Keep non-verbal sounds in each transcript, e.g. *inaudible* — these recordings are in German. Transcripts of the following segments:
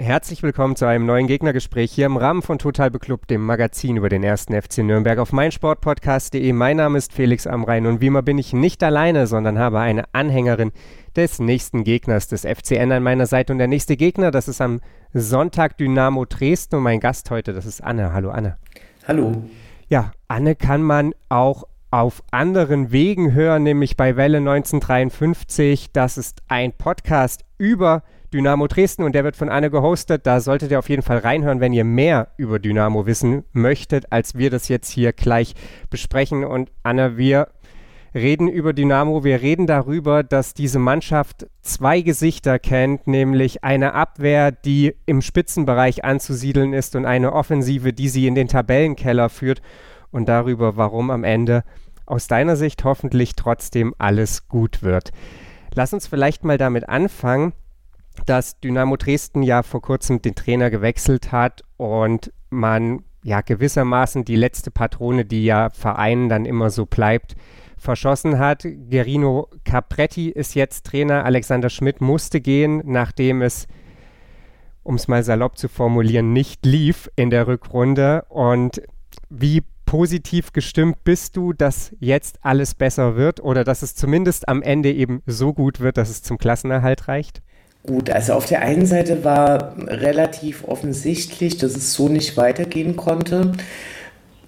Herzlich willkommen zu einem neuen Gegnergespräch hier im Rahmen von Total Beklubbt, dem Magazin über den ersten FC Nürnberg auf meinsportpodcast.de. Mein Name ist Felix Amrein und wie immer bin ich nicht alleine, sondern habe eine Anhängerin des nächsten Gegners des FCN an meiner Seite. Und der nächste Gegner, das ist am Sonntag Dynamo Dresden und mein Gast heute, das ist Anne. Hallo Anne. Hallo. Ja, Anne kann man auch auf anderen Wegen hören, nämlich bei Welle 1953. Das ist ein Podcast über Dynamo Dresden und der wird von Anne gehostet. Da solltet ihr auf jeden Fall reinhören, wenn ihr mehr über Dynamo wissen möchtet, als wir das jetzt hier gleich besprechen. Und Anne, wir reden über Dynamo. Wir reden darüber, dass diese Mannschaft zwei Gesichter kennt, nämlich eine Abwehr, die im Spitzenbereich anzusiedeln ist und eine Offensive, die sie in den Tabellenkeller führt und darüber, warum am Ende aus deiner Sicht hoffentlich trotzdem alles gut wird. Lass uns vielleicht mal damit anfangen, dass Dynamo Dresden ja vor kurzem den Trainer gewechselt hat und man ja gewissermaßen die letzte Patrone, die ja Vereinen dann immer so bleibt, verschossen hat. Gerino Capretti ist jetzt Trainer. Alexander Schmidt musste gehen, nachdem es, um es mal salopp zu formulieren, nicht lief in der Rückrunde. Und wie positiv gestimmt bist du, dass jetzt alles besser wird oder dass es zumindest am Ende eben so gut wird, dass es zum Klassenerhalt reicht? Gut, also auf der einen Seite war relativ offensichtlich, dass es so nicht weitergehen konnte.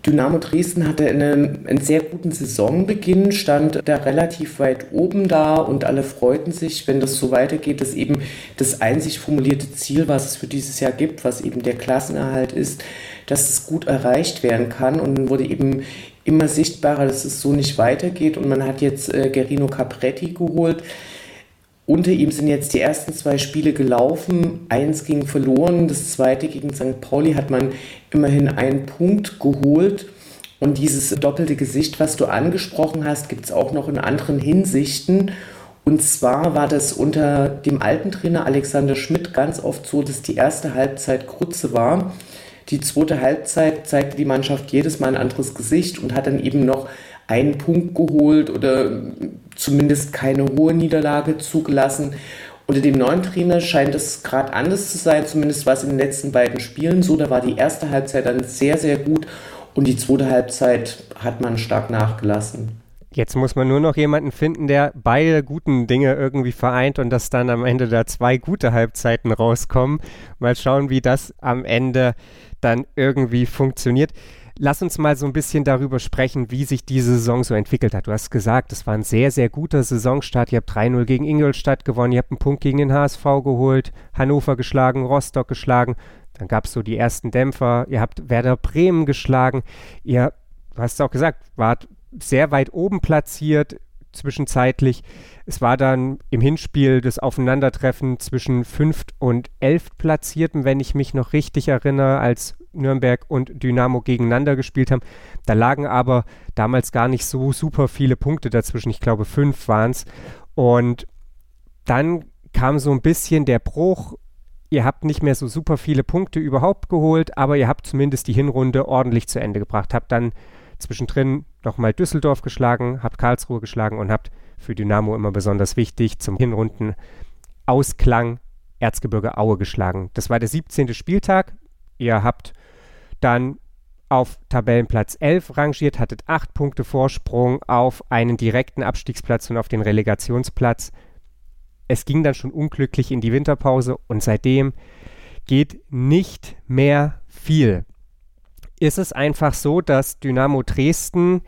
Dynamo Dresden hatte einen, einen sehr guten Saisonbeginn, stand da relativ weit oben da und alle freuten sich, wenn das so weitergeht, dass eben das einzig formulierte Ziel, was es für dieses Jahr gibt, was eben der Klassenerhalt ist, dass es gut erreicht werden kann. Und dann wurde eben immer sichtbarer, dass es so nicht weitergeht. Und man hat jetzt äh, Gerino Capretti geholt, unter ihm sind jetzt die ersten zwei Spiele gelaufen. Eins ging verloren, das zweite gegen St. Pauli hat man immerhin einen Punkt geholt. Und dieses doppelte Gesicht, was du angesprochen hast, gibt es auch noch in anderen Hinsichten. Und zwar war das unter dem alten Trainer Alexander Schmidt ganz oft so, dass die erste Halbzeit Krutze war. Die zweite Halbzeit zeigte die Mannschaft jedes Mal ein anderes Gesicht und hat dann eben noch einen Punkt geholt oder zumindest keine hohe Niederlage zugelassen. Unter dem neuen Trainer scheint es gerade anders zu sein, zumindest war es in den letzten beiden Spielen so. Da war die erste Halbzeit dann sehr, sehr gut und die zweite Halbzeit hat man stark nachgelassen. Jetzt muss man nur noch jemanden finden, der beide guten Dinge irgendwie vereint und dass dann am Ende da zwei gute Halbzeiten rauskommen. Mal schauen, wie das am Ende dann irgendwie funktioniert. Lass uns mal so ein bisschen darüber sprechen, wie sich diese Saison so entwickelt hat. Du hast gesagt, es war ein sehr, sehr guter Saisonstart. Ihr habt 3-0 gegen Ingolstadt gewonnen, ihr habt einen Punkt gegen den HSV geholt, Hannover geschlagen, Rostock geschlagen. Dann gab es so die ersten Dämpfer. Ihr habt Werder Bremen geschlagen. Ihr, du hast es auch gesagt, wart sehr weit oben platziert zwischenzeitlich. Es war dann im Hinspiel das Aufeinandertreffen zwischen fünft und elft Platzierten, wenn ich mich noch richtig erinnere, als Nürnberg und Dynamo gegeneinander gespielt haben. Da lagen aber damals gar nicht so super viele Punkte dazwischen. Ich glaube, fünf waren es. Und dann kam so ein bisschen der Bruch. Ihr habt nicht mehr so super viele Punkte überhaupt geholt, aber ihr habt zumindest die Hinrunde ordentlich zu Ende gebracht. Habt dann zwischendrin nochmal Düsseldorf geschlagen, habt Karlsruhe geschlagen und habt für Dynamo immer besonders wichtig zum Hinrunden Ausklang Erzgebirge Aue geschlagen. Das war der 17. Spieltag. Ihr habt dann auf Tabellenplatz 11 rangiert, hattet acht Punkte Vorsprung auf einen direkten Abstiegsplatz und auf den Relegationsplatz. Es ging dann schon unglücklich in die Winterpause und seitdem geht nicht mehr viel. Ist es einfach so, dass Dynamo Dresden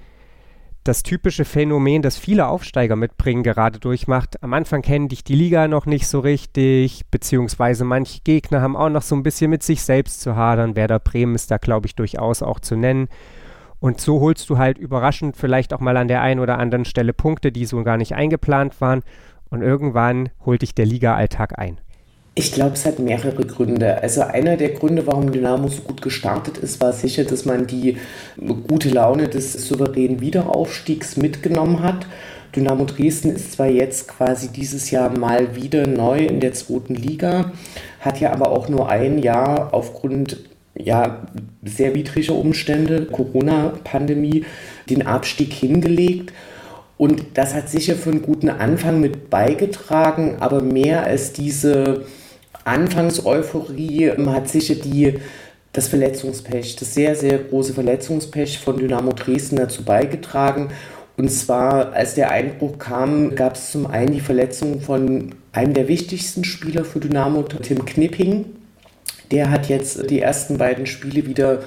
das typische Phänomen, das viele Aufsteiger mitbringen, gerade durchmacht. Am Anfang kennen dich die Liga noch nicht so richtig, beziehungsweise manche Gegner haben auch noch so ein bisschen mit sich selbst zu hadern. Werder Bremen ist da, glaube ich, durchaus auch zu nennen. Und so holst du halt überraschend vielleicht auch mal an der einen oder anderen Stelle Punkte, die so gar nicht eingeplant waren. Und irgendwann holt dich der Liga-Alltag ein. Ich glaube, es hat mehrere Gründe. Also einer der Gründe, warum Dynamo so gut gestartet ist, war sicher, dass man die gute Laune des souveränen Wiederaufstiegs mitgenommen hat. Dynamo Dresden ist zwar jetzt quasi dieses Jahr mal wieder neu in der zweiten Liga, hat ja aber auch nur ein Jahr aufgrund ja, sehr widrige Umstände, Corona-Pandemie, den Abstieg hingelegt. Und das hat sicher für einen guten Anfang mit beigetragen, aber mehr als diese Anfangseuphorie hat sicher die, das Verletzungspech, das sehr, sehr große Verletzungspech von Dynamo Dresden dazu beigetragen. Und zwar, als der Einbruch kam, gab es zum einen die Verletzung von einem der wichtigsten Spieler für Dynamo, Tim Knipping. Der hat jetzt die ersten beiden Spiele wieder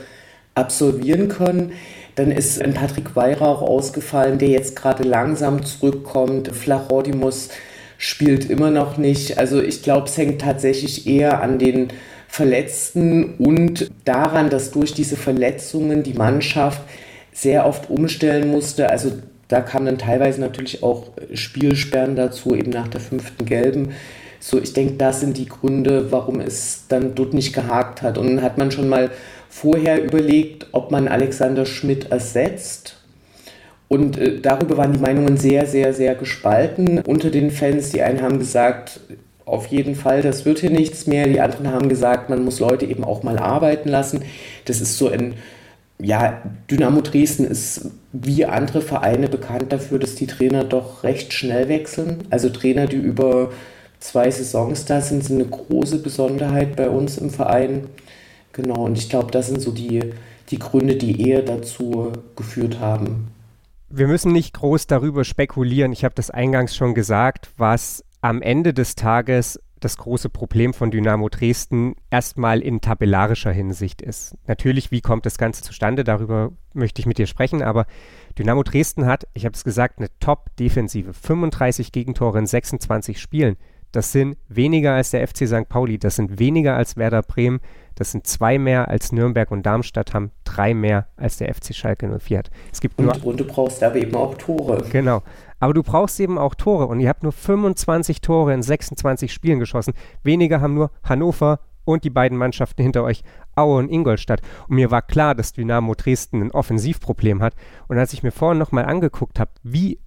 absolvieren können. Dann ist ein Patrick Weihrauch ausgefallen, der jetzt gerade langsam zurückkommt. Flachordimus spielt immer noch nicht. Also ich glaube, es hängt tatsächlich eher an den Verletzten und daran, dass durch diese Verletzungen die Mannschaft sehr oft umstellen musste. Also da kamen dann teilweise natürlich auch Spielsperren dazu, eben nach der fünften Gelben. So, ich denke, das sind die Gründe, warum es dann dort nicht gehakt hat. Und dann hat man schon mal vorher überlegt, ob man Alexander Schmidt ersetzt. Und äh, darüber waren die Meinungen sehr, sehr, sehr gespalten unter den Fans. Die einen haben gesagt, auf jeden Fall, das wird hier nichts mehr. Die anderen haben gesagt, man muss Leute eben auch mal arbeiten lassen. Das ist so ein, ja, Dynamo Dresden ist wie andere Vereine bekannt dafür, dass die Trainer doch recht schnell wechseln. Also Trainer, die über zwei Saisons da sind, sind eine große Besonderheit bei uns im Verein. Genau, und ich glaube, das sind so die, die Gründe, die eher dazu geführt haben. Wir müssen nicht groß darüber spekulieren. Ich habe das eingangs schon gesagt, was am Ende des Tages das große Problem von Dynamo Dresden erstmal in tabellarischer Hinsicht ist. Natürlich, wie kommt das Ganze zustande? Darüber möchte ich mit dir sprechen, aber Dynamo Dresden hat, ich habe es gesagt, eine Top-Defensive. 35 Gegentore in 26 Spielen. Das sind weniger als der FC St. Pauli, das sind weniger als Werder Bremen, das sind zwei mehr als Nürnberg und Darmstadt haben, drei mehr als der FC Schalke 04 hat. Es gibt und, nur, und du brauchst aber eben auch Tore. Genau. Aber du brauchst eben auch Tore und ihr habt nur 25 Tore in 26 Spielen geschossen. Weniger haben nur Hannover und die beiden Mannschaften hinter euch, Aue und Ingolstadt. Und mir war klar, dass Dynamo Dresden ein Offensivproblem hat. Und als ich mir vorhin nochmal angeguckt habe, wie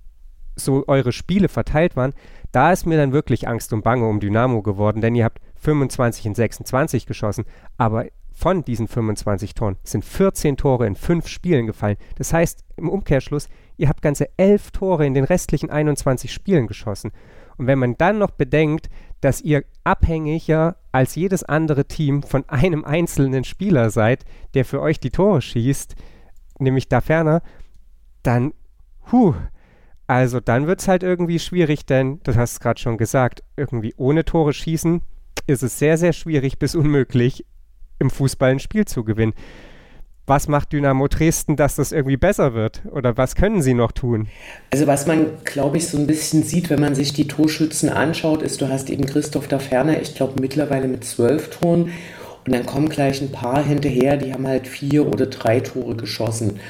so eure Spiele verteilt waren, da ist mir dann wirklich Angst und Bange um Dynamo geworden, denn ihr habt 25 in 26 geschossen, aber von diesen 25 Toren sind 14 Tore in 5 Spielen gefallen. Das heißt im Umkehrschluss, ihr habt ganze 11 Tore in den restlichen 21 Spielen geschossen. Und wenn man dann noch bedenkt, dass ihr abhängiger als jedes andere Team von einem einzelnen Spieler seid, der für euch die Tore schießt, nämlich da ferner, dann, huh, also dann wird es halt irgendwie schwierig, denn, du hast es gerade schon gesagt, irgendwie ohne Tore schießen ist es sehr, sehr schwierig bis unmöglich, im Fußball ein Spiel zu gewinnen. Was macht Dynamo Dresden, dass das irgendwie besser wird? Oder was können sie noch tun? Also was man, glaube ich, so ein bisschen sieht, wenn man sich die Torschützen anschaut, ist, du hast eben Christoph da Ferner, ich glaube mittlerweile mit zwölf Toren. Und dann kommen gleich ein paar hinterher, die haben halt vier oder drei Tore geschossen.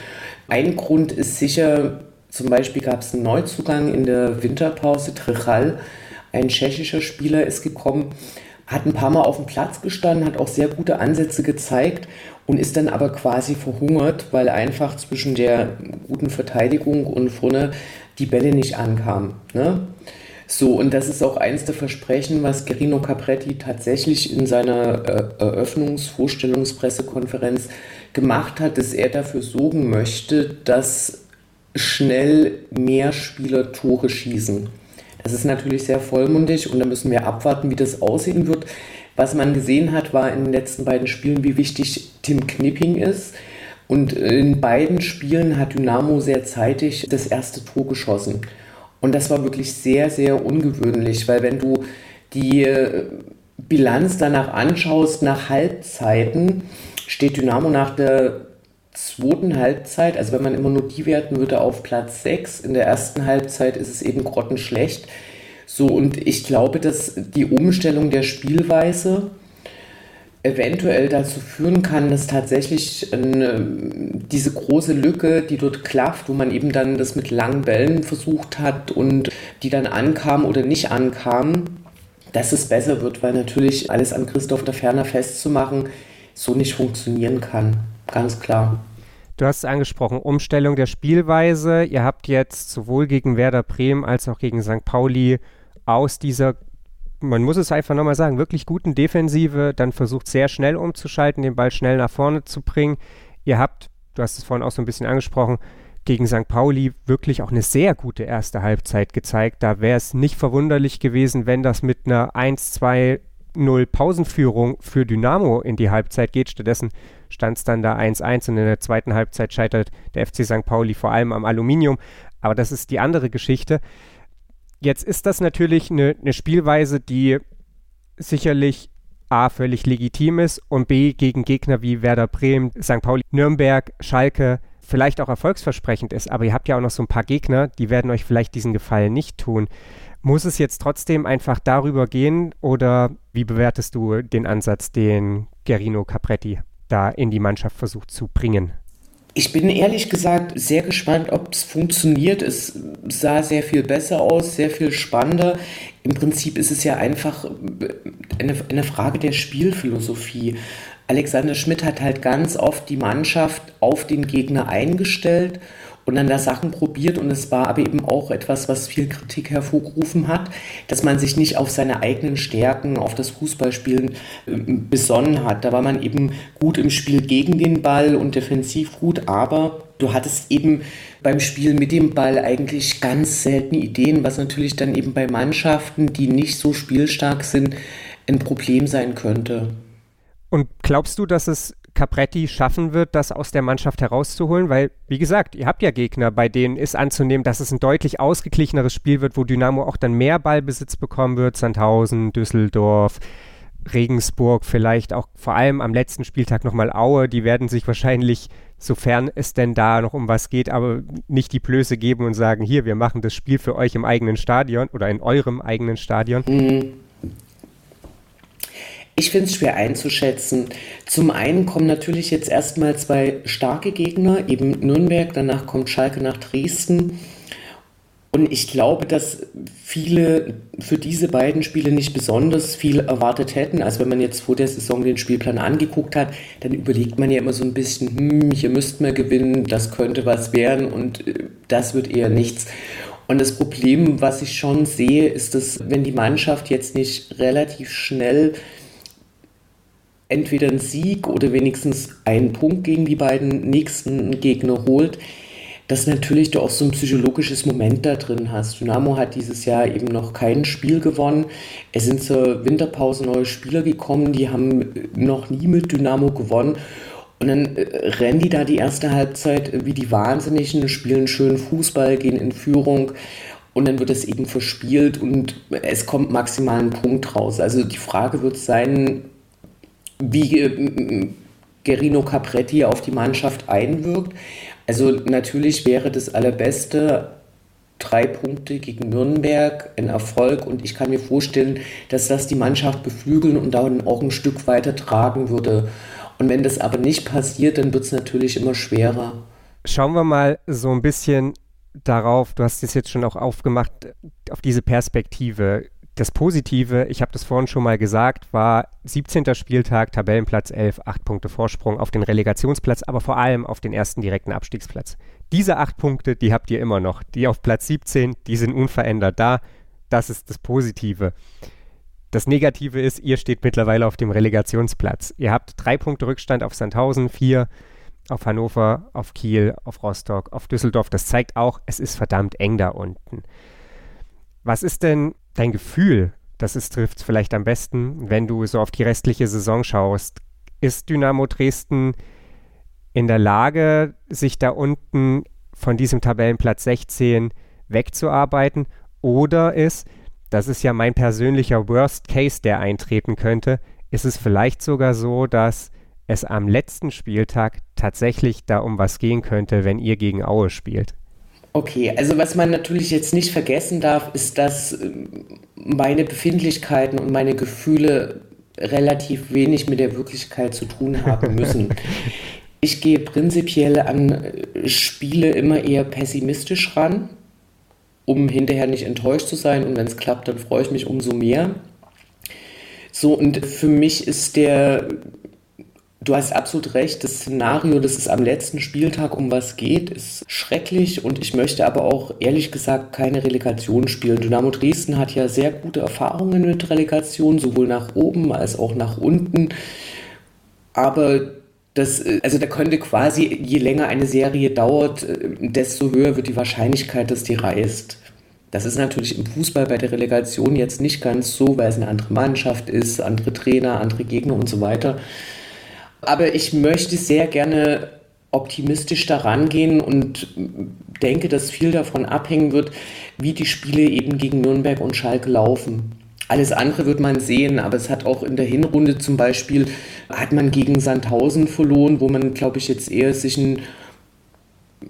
Ein Grund ist sicher, zum Beispiel gab es einen Neuzugang in der Winterpause, Trichal, ein tschechischer Spieler ist gekommen, hat ein paar Mal auf dem Platz gestanden, hat auch sehr gute Ansätze gezeigt und ist dann aber quasi verhungert, weil einfach zwischen der guten Verteidigung und vorne die Bälle nicht ankamen. Ne? So, und das ist auch eins der Versprechen, was Gerino Capretti tatsächlich in seiner äh, Eröffnungsvorstellungspressekonferenz gemacht hat, dass er dafür sorgen möchte, dass schnell mehr Spieler Tore schießen. Das ist natürlich sehr vollmundig und da müssen wir abwarten, wie das aussehen wird. Was man gesehen hat, war in den letzten beiden Spielen, wie wichtig Tim Knipping ist. Und in beiden Spielen hat Dynamo sehr zeitig das erste Tor geschossen. Und das war wirklich sehr, sehr ungewöhnlich, weil wenn du die äh, Bilanz danach anschaust, nach Halbzeiten, steht Dynamo nach der zweiten Halbzeit, also wenn man immer nur die werten würde, auf Platz 6. In der ersten Halbzeit ist es eben grottenschlecht. So, und ich glaube, dass die Umstellung der Spielweise eventuell dazu führen kann, dass tatsächlich eine, diese große Lücke, die dort klafft, wo man eben dann das mit langen Bällen versucht hat und die dann ankam oder nicht ankam, dass es besser wird, weil natürlich alles an Christoph der Ferner festzumachen so nicht funktionieren kann. Ganz klar. Du hast es angesprochen, Umstellung der Spielweise. Ihr habt jetzt sowohl gegen Werder Bremen als auch gegen St. Pauli aus dieser, man muss es einfach nochmal sagen, wirklich guten Defensive dann versucht sehr schnell umzuschalten, den Ball schnell nach vorne zu bringen. Ihr habt, du hast es vorhin auch so ein bisschen angesprochen, gegen St. Pauli wirklich auch eine sehr gute erste Halbzeit gezeigt. Da wäre es nicht verwunderlich gewesen, wenn das mit einer 1-2 0 Pausenführung für Dynamo in die Halbzeit geht. Stattdessen stand es dann da 1-1 und in der zweiten Halbzeit scheitert der FC St. Pauli vor allem am Aluminium. Aber das ist die andere Geschichte. Jetzt ist das natürlich eine, eine Spielweise, die sicherlich A völlig legitim ist und B gegen Gegner wie Werder Bremen, St. Pauli, Nürnberg, Schalke vielleicht auch erfolgsversprechend ist. Aber ihr habt ja auch noch so ein paar Gegner, die werden euch vielleicht diesen Gefallen nicht tun. Muss es jetzt trotzdem einfach darüber gehen oder wie bewertest du den Ansatz, den Gerino Capretti da in die Mannschaft versucht zu bringen? Ich bin ehrlich gesagt sehr gespannt, ob es funktioniert. Es sah sehr viel besser aus, sehr viel spannender. Im Prinzip ist es ja einfach eine, eine Frage der Spielphilosophie. Alexander Schmidt hat halt ganz oft die Mannschaft auf den Gegner eingestellt und dann da Sachen probiert und es war aber eben auch etwas, was viel Kritik hervorgerufen hat, dass man sich nicht auf seine eigenen Stärken, auf das Fußballspielen äh, besonnen hat. Da war man eben gut im Spiel gegen den Ball und defensiv gut, aber du hattest eben beim Spiel mit dem Ball eigentlich ganz seltene Ideen, was natürlich dann eben bei Mannschaften, die nicht so spielstark sind, ein Problem sein könnte. Und glaubst du, dass es Capretti schaffen wird, das aus der Mannschaft herauszuholen, weil, wie gesagt, ihr habt ja Gegner, bei denen ist anzunehmen, dass es ein deutlich ausgeglicheneres Spiel wird, wo Dynamo auch dann mehr Ballbesitz bekommen wird, Sandhausen, Düsseldorf, Regensburg, vielleicht auch vor allem am letzten Spieltag nochmal Aue, die werden sich wahrscheinlich, sofern es denn da noch um was geht, aber nicht die Blöße geben und sagen, hier, wir machen das Spiel für euch im eigenen Stadion oder in eurem eigenen Stadion. Mhm. Ich finde es schwer einzuschätzen. Zum einen kommen natürlich jetzt erstmal zwei starke Gegner, eben Nürnberg, danach kommt Schalke nach Dresden. Und ich glaube, dass viele für diese beiden Spiele nicht besonders viel erwartet hätten. Also wenn man jetzt vor der Saison den Spielplan angeguckt hat, dann überlegt man ja immer so ein bisschen, hm, hier müsste man gewinnen, das könnte was werden und äh, das wird eher nichts. Und das Problem, was ich schon sehe, ist, dass wenn die Mannschaft jetzt nicht relativ schnell entweder einen Sieg oder wenigstens einen Punkt gegen die beiden nächsten Gegner holt, dass natürlich du auch so ein psychologisches Moment da drin hast. Dynamo hat dieses Jahr eben noch kein Spiel gewonnen. Es sind zur Winterpause neue Spieler gekommen, die haben noch nie mit Dynamo gewonnen. Und dann äh, rennen die da die erste Halbzeit wie die Wahnsinnigen, spielen schön Fußball, gehen in Führung und dann wird es eben verspielt und es kommt maximal ein Punkt raus. Also die Frage wird sein, wie äh, Gerino Capretti auf die Mannschaft einwirkt. Also natürlich wäre das Allerbeste, drei Punkte gegen Nürnberg, ein Erfolg und ich kann mir vorstellen, dass das die Mannschaft beflügeln und dann auch ein Stück weiter tragen würde. Und wenn das aber nicht passiert, dann wird es natürlich immer schwerer. Schauen wir mal so ein bisschen darauf, du hast es jetzt schon auch aufgemacht, auf diese Perspektive. Das Positive, ich habe das vorhin schon mal gesagt, war 17. Spieltag, Tabellenplatz 11, 8 Punkte Vorsprung auf den Relegationsplatz, aber vor allem auf den ersten direkten Abstiegsplatz. Diese 8 Punkte, die habt ihr immer noch. Die auf Platz 17, die sind unverändert da. Das ist das Positive. Das Negative ist, ihr steht mittlerweile auf dem Relegationsplatz. Ihr habt drei Punkte Rückstand auf Sandhausen, vier auf Hannover, auf Kiel, auf Rostock, auf Düsseldorf. Das zeigt auch, es ist verdammt eng da unten. Was ist denn dein Gefühl, das ist, trifft vielleicht am besten, wenn du so auf die restliche Saison schaust. Ist Dynamo Dresden in der Lage, sich da unten von diesem Tabellenplatz 16 wegzuarbeiten? Oder ist, das ist ja mein persönlicher Worst Case, der eintreten könnte, ist es vielleicht sogar so, dass es am letzten Spieltag tatsächlich da um was gehen könnte, wenn ihr gegen Aue spielt? Okay, also was man natürlich jetzt nicht vergessen darf, ist, dass ähm, meine Befindlichkeiten und meine Gefühle relativ wenig mit der Wirklichkeit zu tun haben müssen. *laughs* ich gehe prinzipiell an äh, Spiele immer eher pessimistisch ran, um hinterher nicht enttäuscht zu sein. Und wenn es klappt, dann freue ich mich umso mehr. So, und für mich ist der Du hast absolut recht, das Szenario, dass es am letzten Spieltag um was geht, ist schrecklich und ich möchte aber auch ehrlich gesagt keine Relegation spielen. Dynamo Dresden hat ja sehr gute Erfahrungen mit Relegation, sowohl nach oben als auch nach unten. Aber das, also da könnte quasi, je länger eine Serie dauert, desto höher wird die Wahrscheinlichkeit, dass die reißt. Das ist natürlich im Fußball bei der Relegation jetzt nicht ganz so, weil es eine andere Mannschaft ist, andere Trainer, andere Gegner und so weiter. Aber ich möchte sehr gerne optimistisch daran gehen und denke, dass viel davon abhängen wird, wie die Spiele eben gegen Nürnberg und Schalke laufen. Alles andere wird man sehen, aber es hat auch in der Hinrunde zum Beispiel, hat man gegen Sandhausen verloren, wo man, glaube ich, jetzt eher sich ein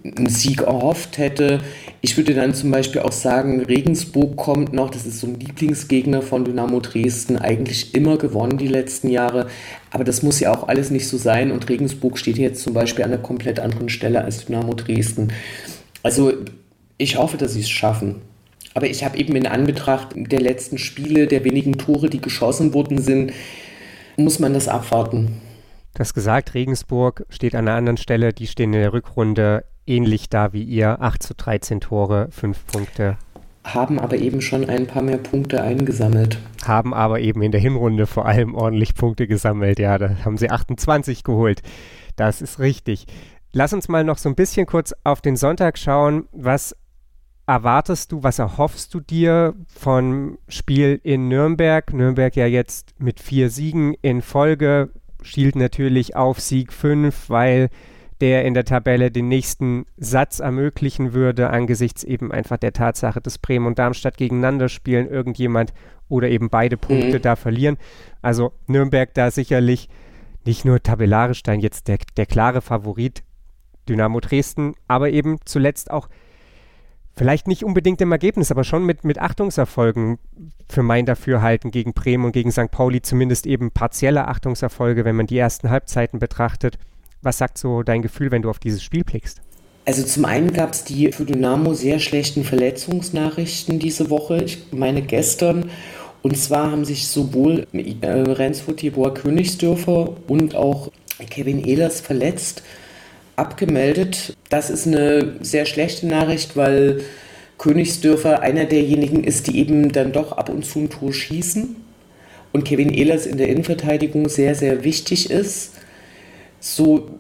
einen Sieg erhofft hätte. Ich würde dann zum Beispiel auch sagen, Regensburg kommt noch, das ist so ein Lieblingsgegner von Dynamo Dresden, eigentlich immer gewonnen die letzten Jahre, aber das muss ja auch alles nicht so sein und Regensburg steht jetzt zum Beispiel an einer komplett anderen Stelle als Dynamo Dresden. Also ich hoffe, dass sie es schaffen. Aber ich habe eben in Anbetracht der letzten Spiele, der wenigen Tore, die geschossen worden sind, muss man das abwarten. Du hast gesagt, Regensburg steht an einer anderen Stelle, die stehen in der Rückrunde ähnlich da wie ihr. 8 zu 13 Tore, 5 Punkte. Haben aber eben schon ein paar mehr Punkte eingesammelt. Haben aber eben in der Hinrunde vor allem ordentlich Punkte gesammelt. Ja, da haben sie 28 geholt. Das ist richtig. Lass uns mal noch so ein bisschen kurz auf den Sonntag schauen. Was erwartest du, was erhoffst du dir vom Spiel in Nürnberg? Nürnberg ja jetzt mit vier Siegen in Folge schielt natürlich auf Sieg 5, weil der in der Tabelle den nächsten Satz ermöglichen würde, angesichts eben einfach der Tatsache, dass Bremen und Darmstadt gegeneinander spielen, irgendjemand oder eben beide Punkte mhm. da verlieren. Also Nürnberg da sicherlich nicht nur tabellarisch dann jetzt der, der klare Favorit Dynamo Dresden, aber eben zuletzt auch vielleicht nicht unbedingt im Ergebnis, aber schon mit, mit Achtungserfolgen für mein Dafürhalten gegen Bremen und gegen St. Pauli, zumindest eben partielle Achtungserfolge, wenn man die ersten Halbzeiten betrachtet. Was sagt so dein Gefühl, wenn du auf dieses Spiel blickst? Also zum einen gab es die für Dynamo sehr schlechten Verletzungsnachrichten diese Woche. Ich meine gestern. Und zwar haben sich sowohl äh, Rensford Tibor Königsdörfer und auch Kevin Ehlers verletzt, abgemeldet. Das ist eine sehr schlechte Nachricht, weil Königsdörfer einer derjenigen ist, die eben dann doch ab und zu ein Tor schießen. Und Kevin Ehlers in der Innenverteidigung sehr, sehr wichtig ist so,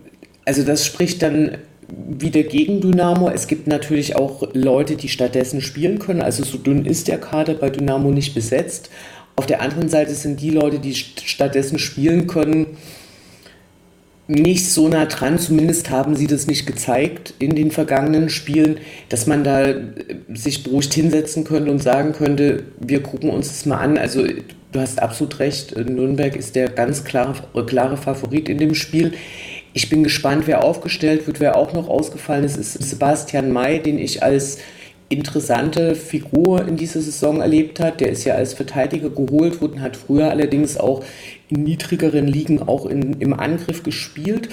also das spricht dann wieder gegen Dynamo. Es gibt natürlich auch Leute, die stattdessen spielen können. Also so dünn ist der Kader bei Dynamo nicht besetzt. Auf der anderen Seite sind die Leute, die stattdessen spielen können, nicht so nah dran. Zumindest haben sie das nicht gezeigt in den vergangenen Spielen, dass man da sich beruhigt hinsetzen könnte und sagen könnte, wir gucken uns das mal an. Also du hast absolut recht, Nürnberg ist der ganz klare, klare Favorit in dem Spiel. Ich bin gespannt, wer aufgestellt wird, wer auch noch ausgefallen ist, ist Sebastian May, den ich als interessante Figur in dieser Saison erlebt hat. Der ist ja als Verteidiger geholt worden, hat früher allerdings auch in niedrigeren Ligen auch in, im Angriff gespielt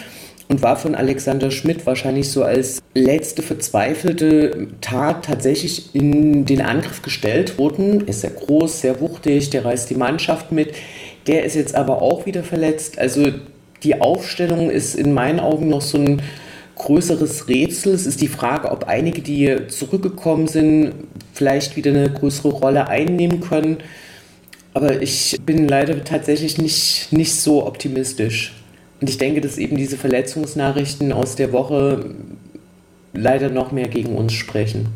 und war von Alexander Schmidt wahrscheinlich so als letzte verzweifelte Tat tatsächlich in den Angriff gestellt worden. Ist sehr groß, sehr wuchtig, der reißt die Mannschaft mit. Der ist jetzt aber auch wieder verletzt. Also die Aufstellung ist in meinen Augen noch so ein größeres Rätsel. Es ist die Frage, ob einige, die zurückgekommen sind, vielleicht wieder eine größere Rolle einnehmen können. Aber ich bin leider tatsächlich nicht, nicht so optimistisch. Und ich denke, dass eben diese Verletzungsnachrichten aus der Woche leider noch mehr gegen uns sprechen.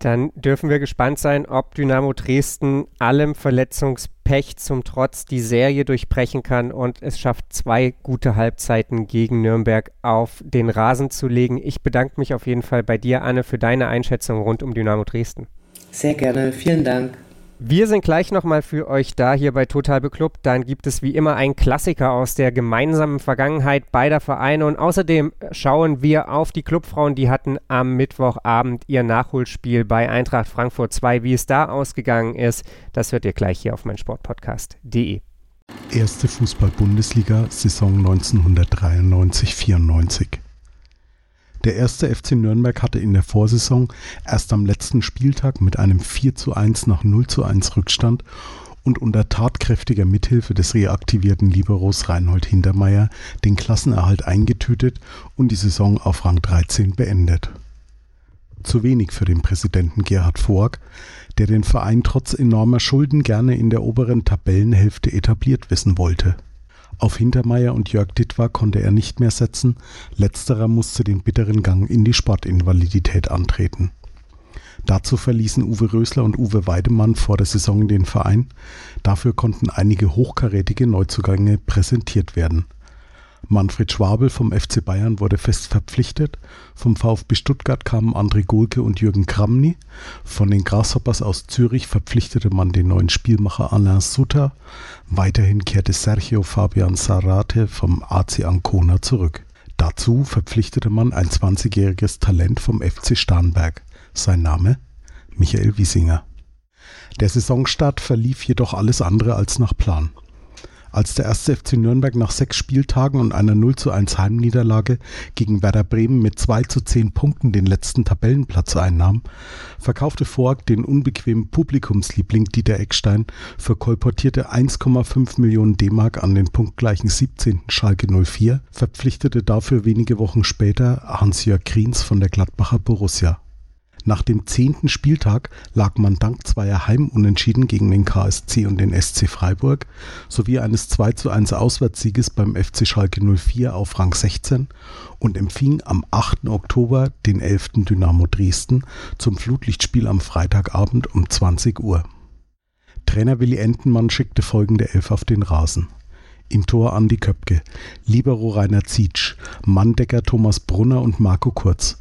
Dann dürfen wir gespannt sein, ob Dynamo Dresden allem Verletzungspech zum Trotz die Serie durchbrechen kann und es schafft, zwei gute Halbzeiten gegen Nürnberg auf den Rasen zu legen. Ich bedanke mich auf jeden Fall bei dir, Anne, für deine Einschätzung rund um Dynamo Dresden. Sehr gerne, vielen Dank. Wir sind gleich nochmal für euch da hier bei Total Beklubbt. Dann gibt es wie immer einen Klassiker aus der gemeinsamen Vergangenheit beider Vereine. Und außerdem schauen wir auf die Clubfrauen, die hatten am Mittwochabend ihr Nachholspiel bei Eintracht Frankfurt 2. Wie es da ausgegangen ist, das hört ihr gleich hier auf meinsportpodcast.de. Erste Fußball-Bundesliga, Saison 1993-94. Der erste FC Nürnberg hatte in der Vorsaison erst am letzten Spieltag mit einem 4 zu 1 nach 0 zu 1 Rückstand und unter tatkräftiger Mithilfe des reaktivierten Liberos Reinhold Hintermeier den Klassenerhalt eingetütet und die Saison auf Rang 13 beendet. Zu wenig für den Präsidenten Gerhard Vorg, der den Verein trotz enormer Schulden gerne in der oberen Tabellenhälfte etabliert wissen wollte. Auf Hintermeier und Jörg Dittwar konnte er nicht mehr setzen, letzterer musste den bitteren Gang in die Sportinvalidität antreten. Dazu verließen Uwe Rösler und Uwe Weidemann vor der Saison den Verein. Dafür konnten einige hochkarätige Neuzugänge präsentiert werden. Manfred Schwabel vom FC Bayern wurde fest verpflichtet. Vom VfB Stuttgart kamen André Gulke und Jürgen Kramny. Von den Grasshoppers aus Zürich verpflichtete man den neuen Spielmacher Alain Sutter. Weiterhin kehrte Sergio Fabian Sarate vom AC Ancona zurück. Dazu verpflichtete man ein 20-jähriges Talent vom FC Starnberg. Sein Name? Michael Wiesinger. Der Saisonstart verlief jedoch alles andere als nach Plan. Als der erste FC Nürnberg nach sechs Spieltagen und einer 0 zu 1 Heimniederlage gegen Werder Bremen mit 2 zu 10 Punkten den letzten Tabellenplatz einnahm, verkaufte Vorg den unbequemen Publikumsliebling Dieter Eckstein für kolportierte 1,5 Millionen D-Mark an den punktgleichen 17. Schalke 04, verpflichtete dafür wenige Wochen später Hans-Jörg Kriens von der Gladbacher Borussia. Nach dem zehnten Spieltag lag man dank zweier Heimunentschieden gegen den KSC und den SC Freiburg sowie eines 2:1 Auswärtssieges beim FC Schalke 04 auf Rang 16 und empfing am 8. Oktober den 11. Dynamo Dresden zum Flutlichtspiel am Freitagabend um 20 Uhr. Trainer Willi Entenmann schickte folgende Elf auf den Rasen. Im Tor Andi Köpke, Libero Rainer Zietsch, Manndecker Thomas Brunner und Marco Kurz.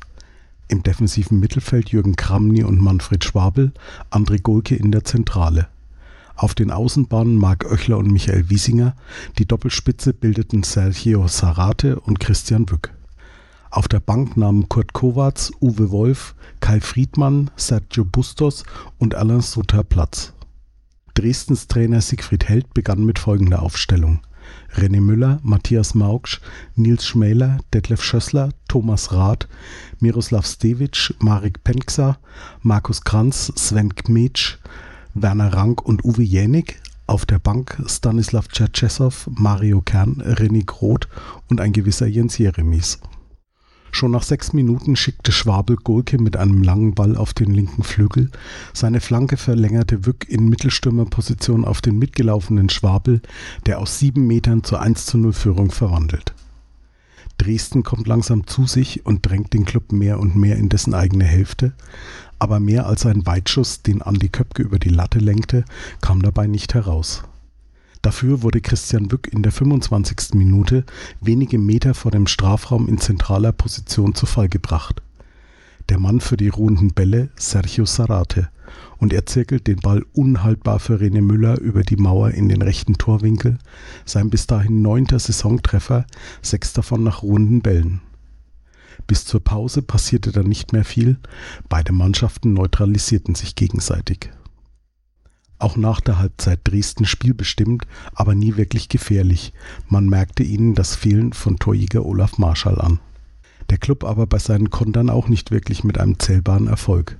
Im defensiven Mittelfeld Jürgen Kramny und Manfred Schwabel, André Gulke in der Zentrale. Auf den Außenbahnen Marc Oechler und Michael Wiesinger, die Doppelspitze bildeten Sergio Sarate und Christian Wück. Auf der Bank nahmen Kurt Kovacs, Uwe Wolf, Kai Friedmann, Sergio Bustos und Alain Sutter Platz. Dresdens Trainer Siegfried Held begann mit folgender Aufstellung. René Müller, Matthias Maugsch, Nils Schmäler, Detlef Schössler, Thomas Rath, Miroslav Stevic, Marek Penksa, Markus Kranz, Sven Kmetsch, Werner Rank und Uwe Jänig. Auf der Bank Stanislav Tschetschesow, Mario Kern, René Groth und ein gewisser Jens Jeremies. Schon nach sechs Minuten schickte Schwabel Gulke mit einem langen Ball auf den linken Flügel. Seine Flanke verlängerte Wück in Mittelstürmerposition auf den mitgelaufenen Schwabel, der aus sieben Metern zur 1 zu 0 Führung verwandelt. Dresden kommt langsam zu sich und drängt den Club mehr und mehr in dessen eigene Hälfte. Aber mehr als ein Weitschuss, den Andi Köpke über die Latte lenkte, kam dabei nicht heraus. Dafür wurde Christian Wück in der 25. Minute wenige Meter vor dem Strafraum in zentraler Position zu Fall gebracht. Der Mann für die ruhenden Bälle, Sergio Sarate, und er zirkelt den Ball unhaltbar für René Müller über die Mauer in den rechten Torwinkel, sein bis dahin neunter Saisontreffer, sechs davon nach ruhenden Bällen. Bis zur Pause passierte dann nicht mehr viel, beide Mannschaften neutralisierten sich gegenseitig. Auch nach der Halbzeit Dresden spielbestimmt, aber nie wirklich gefährlich. Man merkte ihnen das Fehlen von Torjäger Olaf Marschall an. Der Club aber bei seinen Kontern auch nicht wirklich mit einem zählbaren Erfolg.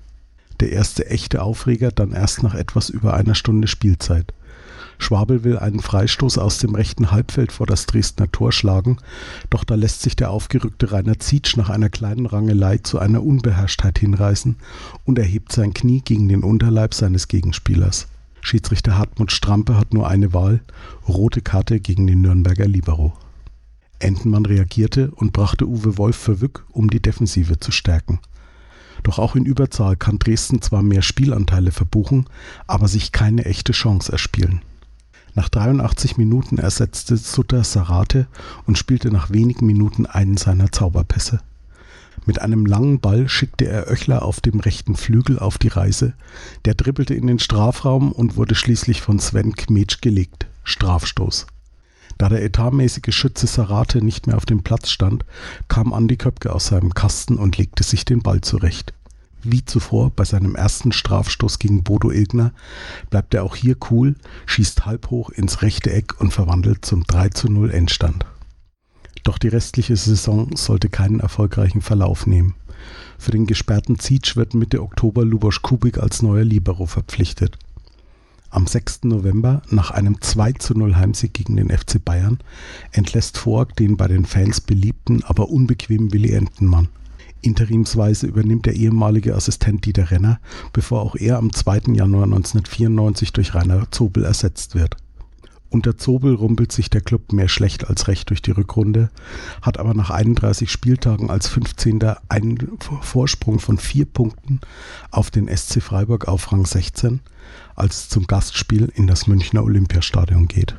Der erste echte Aufreger dann erst nach etwas über einer Stunde Spielzeit. Schwabel will einen Freistoß aus dem rechten Halbfeld vor das Dresdner Tor schlagen, doch da lässt sich der aufgerückte Rainer Zietsch nach einer kleinen Rangelei zu einer Unbeherrschtheit hinreißen und erhebt sein Knie gegen den Unterleib seines Gegenspielers. Schiedsrichter Hartmut Strampe hat nur eine Wahl, rote Karte gegen den Nürnberger Libero. Entenmann reagierte und brachte Uwe Wolf für Wück, um die Defensive zu stärken. Doch auch in Überzahl kann Dresden zwar mehr Spielanteile verbuchen, aber sich keine echte Chance erspielen. Nach 83 Minuten ersetzte Sutter Sarate und spielte nach wenigen Minuten einen seiner Zauberpässe. Mit einem langen Ball schickte er Oechler auf dem rechten Flügel auf die Reise. Der dribbelte in den Strafraum und wurde schließlich von Sven Kmetsch gelegt. Strafstoß. Da der etatmäßige Schütze Sarate nicht mehr auf dem Platz stand, kam Andi Köpke aus seinem Kasten und legte sich den Ball zurecht. Wie zuvor bei seinem ersten Strafstoß gegen Bodo Ilgner bleibt er auch hier cool, schießt halb hoch ins rechte Eck und verwandelt zum 3 zu 0 Endstand. Doch die restliche Saison sollte keinen erfolgreichen Verlauf nehmen. Für den gesperrten Zietsch wird Mitte Oktober Lubosch Kubik als neuer Libero verpflichtet. Am 6. November, nach einem 2 zu 0 Heimsieg gegen den FC Bayern, entlässt Vogt den bei den Fans beliebten, aber unbequemen Willi Entenmann. Interimsweise übernimmt der ehemalige Assistent Dieter Renner, bevor auch er am 2. Januar 1994 durch Rainer Zobel ersetzt wird. Unter Zobel rumpelt sich der Club mehr schlecht als recht durch die Rückrunde, hat aber nach 31 Spieltagen als 15. einen Vorsprung von vier Punkten auf den SC Freiburg auf Rang 16, als es zum Gastspiel in das Münchner Olympiastadion geht.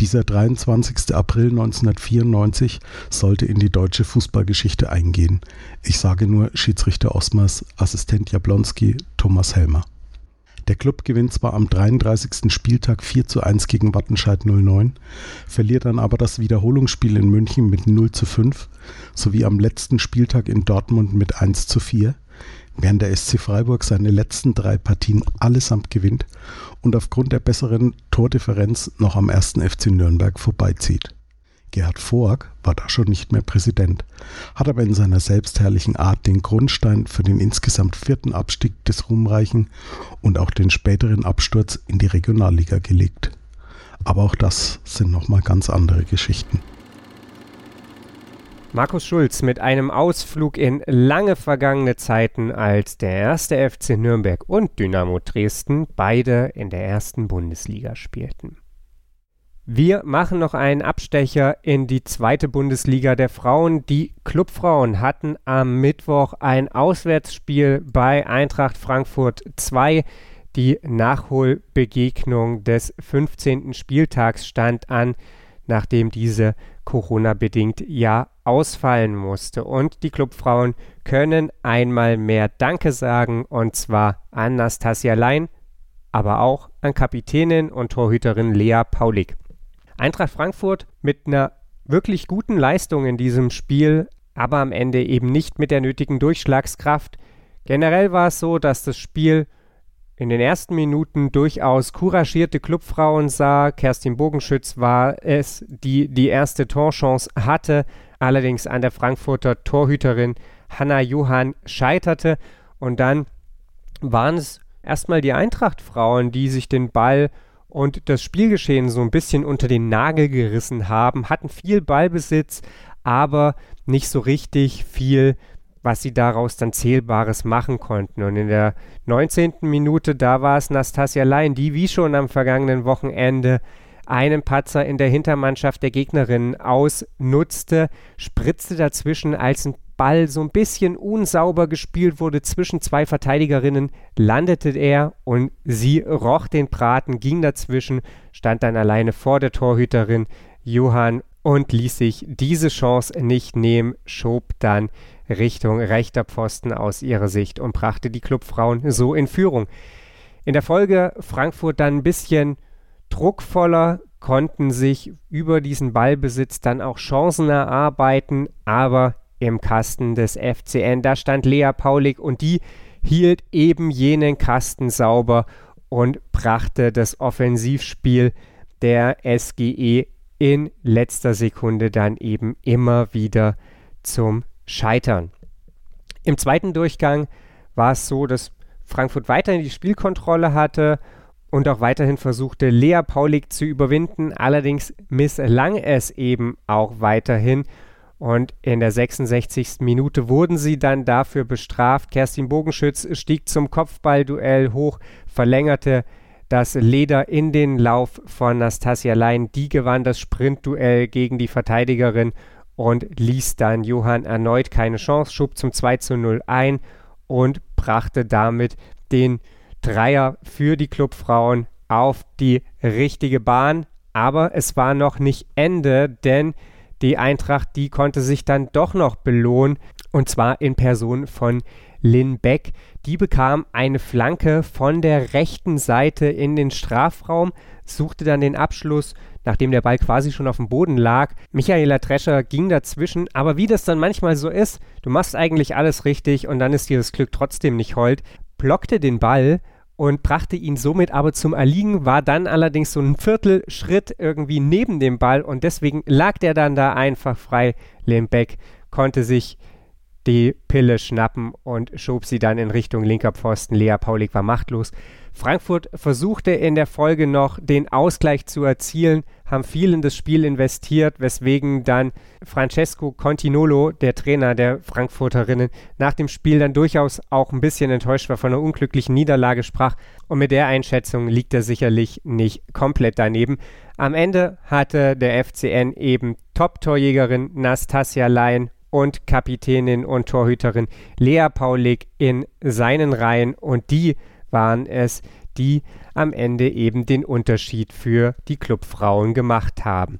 Dieser 23. April 1994 sollte in die deutsche Fußballgeschichte eingehen. Ich sage nur Schiedsrichter Osmers, Assistent Jablonski, Thomas Helmer. Der Club gewinnt zwar am 33. Spieltag 4 zu 1 gegen Wattenscheid 09, verliert dann aber das Wiederholungsspiel in München mit 0 zu 5 sowie am letzten Spieltag in Dortmund mit 1 zu 4, während der SC Freiburg seine letzten drei Partien allesamt gewinnt und aufgrund der besseren Tordifferenz noch am ersten FC Nürnberg vorbeizieht. Gerhard Voag war da schon nicht mehr Präsident, hat aber in seiner selbstherrlichen Art den Grundstein für den insgesamt vierten Abstieg des Ruhmreichen und auch den späteren Absturz in die Regionalliga gelegt. Aber auch das sind nochmal ganz andere Geschichten. Markus Schulz mit einem Ausflug in lange vergangene Zeiten, als der erste FC Nürnberg und Dynamo Dresden beide in der ersten Bundesliga spielten. Wir machen noch einen Abstecher in die zweite Bundesliga der Frauen. Die Clubfrauen hatten am Mittwoch ein Auswärtsspiel bei Eintracht Frankfurt 2. Die Nachholbegegnung des 15. Spieltags stand an, nachdem diese Corona-bedingt ja ausfallen musste. Und die Clubfrauen können einmal mehr Danke sagen, und zwar an Nastasia Lein, aber auch an Kapitänin und Torhüterin Lea Paulik. Eintracht Frankfurt mit einer wirklich guten Leistung in diesem Spiel, aber am Ende eben nicht mit der nötigen Durchschlagskraft. Generell war es so, dass das Spiel in den ersten Minuten durchaus couragierte Clubfrauen sah. Kerstin Bogenschütz war es, die die erste Torchance hatte, allerdings an der Frankfurter Torhüterin Hanna Johann scheiterte. Und dann waren es erstmal die Eintracht-Frauen, die sich den Ball und das Spielgeschehen so ein bisschen unter den Nagel gerissen haben, hatten viel Ballbesitz, aber nicht so richtig viel, was sie daraus dann Zählbares machen konnten. Und in der 19. Minute, da war es Nastasia Lein, die wie schon am vergangenen Wochenende einen Patzer in der Hintermannschaft der Gegnerin ausnutzte, spritzte dazwischen, als ein Ball so ein bisschen unsauber gespielt wurde zwischen zwei Verteidigerinnen, landete er und sie roch den Braten, ging dazwischen, stand dann alleine vor der Torhüterin Johann und ließ sich diese Chance nicht nehmen, schob dann Richtung rechter Pfosten aus ihrer Sicht und brachte die Clubfrauen so in Führung. In der Folge Frankfurt dann ein bisschen druckvoller, konnten sich über diesen Ballbesitz dann auch Chancen erarbeiten, aber im Kasten des FCN. Da stand Lea Paulik und die hielt eben jenen Kasten sauber und brachte das Offensivspiel der SGE in letzter Sekunde dann eben immer wieder zum Scheitern. Im zweiten Durchgang war es so, dass Frankfurt weiterhin die Spielkontrolle hatte und auch weiterhin versuchte, Lea Paulik zu überwinden. Allerdings misslang es eben auch weiterhin und in der 66. Minute wurden sie dann dafür bestraft. Kerstin Bogenschütz stieg zum Kopfballduell hoch, verlängerte das Leder in den Lauf von Nastasia Lein. Die gewann das Sprintduell gegen die Verteidigerin und ließ dann Johann erneut keine Chance, schob zum 2 zu 0 ein und brachte damit den Dreier für die Clubfrauen auf die richtige Bahn. Aber es war noch nicht Ende, denn die Eintracht, die konnte sich dann doch noch belohnen und zwar in Person von Lynn Beck. Die bekam eine Flanke von der rechten Seite in den Strafraum, suchte dann den Abschluss, nachdem der Ball quasi schon auf dem Boden lag. Michaela Drescher ging dazwischen, aber wie das dann manchmal so ist, du machst eigentlich alles richtig und dann ist dir das Glück trotzdem nicht hold, blockte den Ball und brachte ihn somit aber zum Erliegen, war dann allerdings so ein Viertelschritt irgendwie neben dem Ball und deswegen lag der dann da einfach frei. Lembeck konnte sich die Pille schnappen und schob sie dann in Richtung linker Pfosten. Lea Paulik war machtlos. Frankfurt versuchte in der Folge noch den Ausgleich zu erzielen, haben viel in das Spiel investiert, weswegen dann Francesco Continolo, der Trainer der Frankfurterinnen, nach dem Spiel dann durchaus auch ein bisschen enttäuscht war von einer unglücklichen Niederlage sprach. Und mit der Einschätzung liegt er sicherlich nicht komplett daneben. Am Ende hatte der FCN eben Top-Torjägerin Nastasia Lein und Kapitänin und Torhüterin Lea Paulik in seinen Reihen und die waren es, die am Ende eben den Unterschied für die Clubfrauen gemacht haben.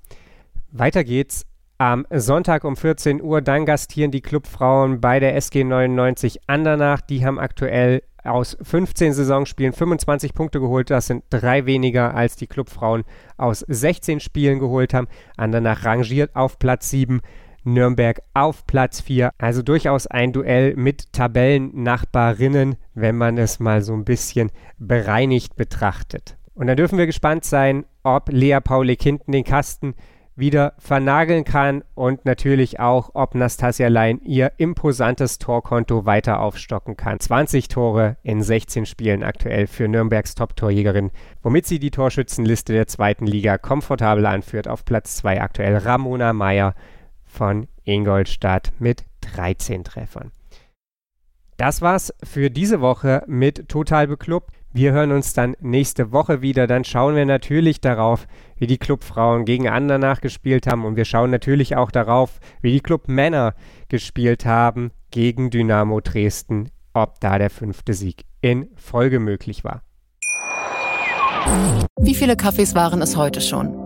Weiter geht's am Sonntag um 14 Uhr. Dann gastieren die Clubfrauen bei der SG 99 Andernach. Die haben aktuell aus 15 Saisonspielen 25 Punkte geholt. Das sind drei weniger, als die Clubfrauen aus 16 Spielen geholt haben. Andernach rangiert auf Platz 7 Nürnberg auf Platz 4. Also durchaus ein Duell mit Tabellennachbarinnen, wenn man es mal so ein bisschen bereinigt betrachtet. Und dann dürfen wir gespannt sein, ob Lea Paulik hinten den Kasten wieder vernageln kann und natürlich auch, ob Nastasia Lein ihr imposantes Torkonto weiter aufstocken kann. 20 Tore in 16 Spielen aktuell für Nürnbergs Top-Torjägerin, womit sie die Torschützenliste der zweiten Liga komfortabel anführt. Auf Platz 2 aktuell Ramona Meyer von Ingolstadt mit 13 Treffern. Das war's für diese Woche mit Total Beklubbt. Wir hören uns dann nächste Woche wieder. Dann schauen wir natürlich darauf, wie die Clubfrauen gegen Andernach gespielt haben. Und wir schauen natürlich auch darauf, wie die Clubmänner gespielt haben gegen Dynamo Dresden, ob da der fünfte Sieg in Folge möglich war. Wie viele Kaffees waren es heute schon?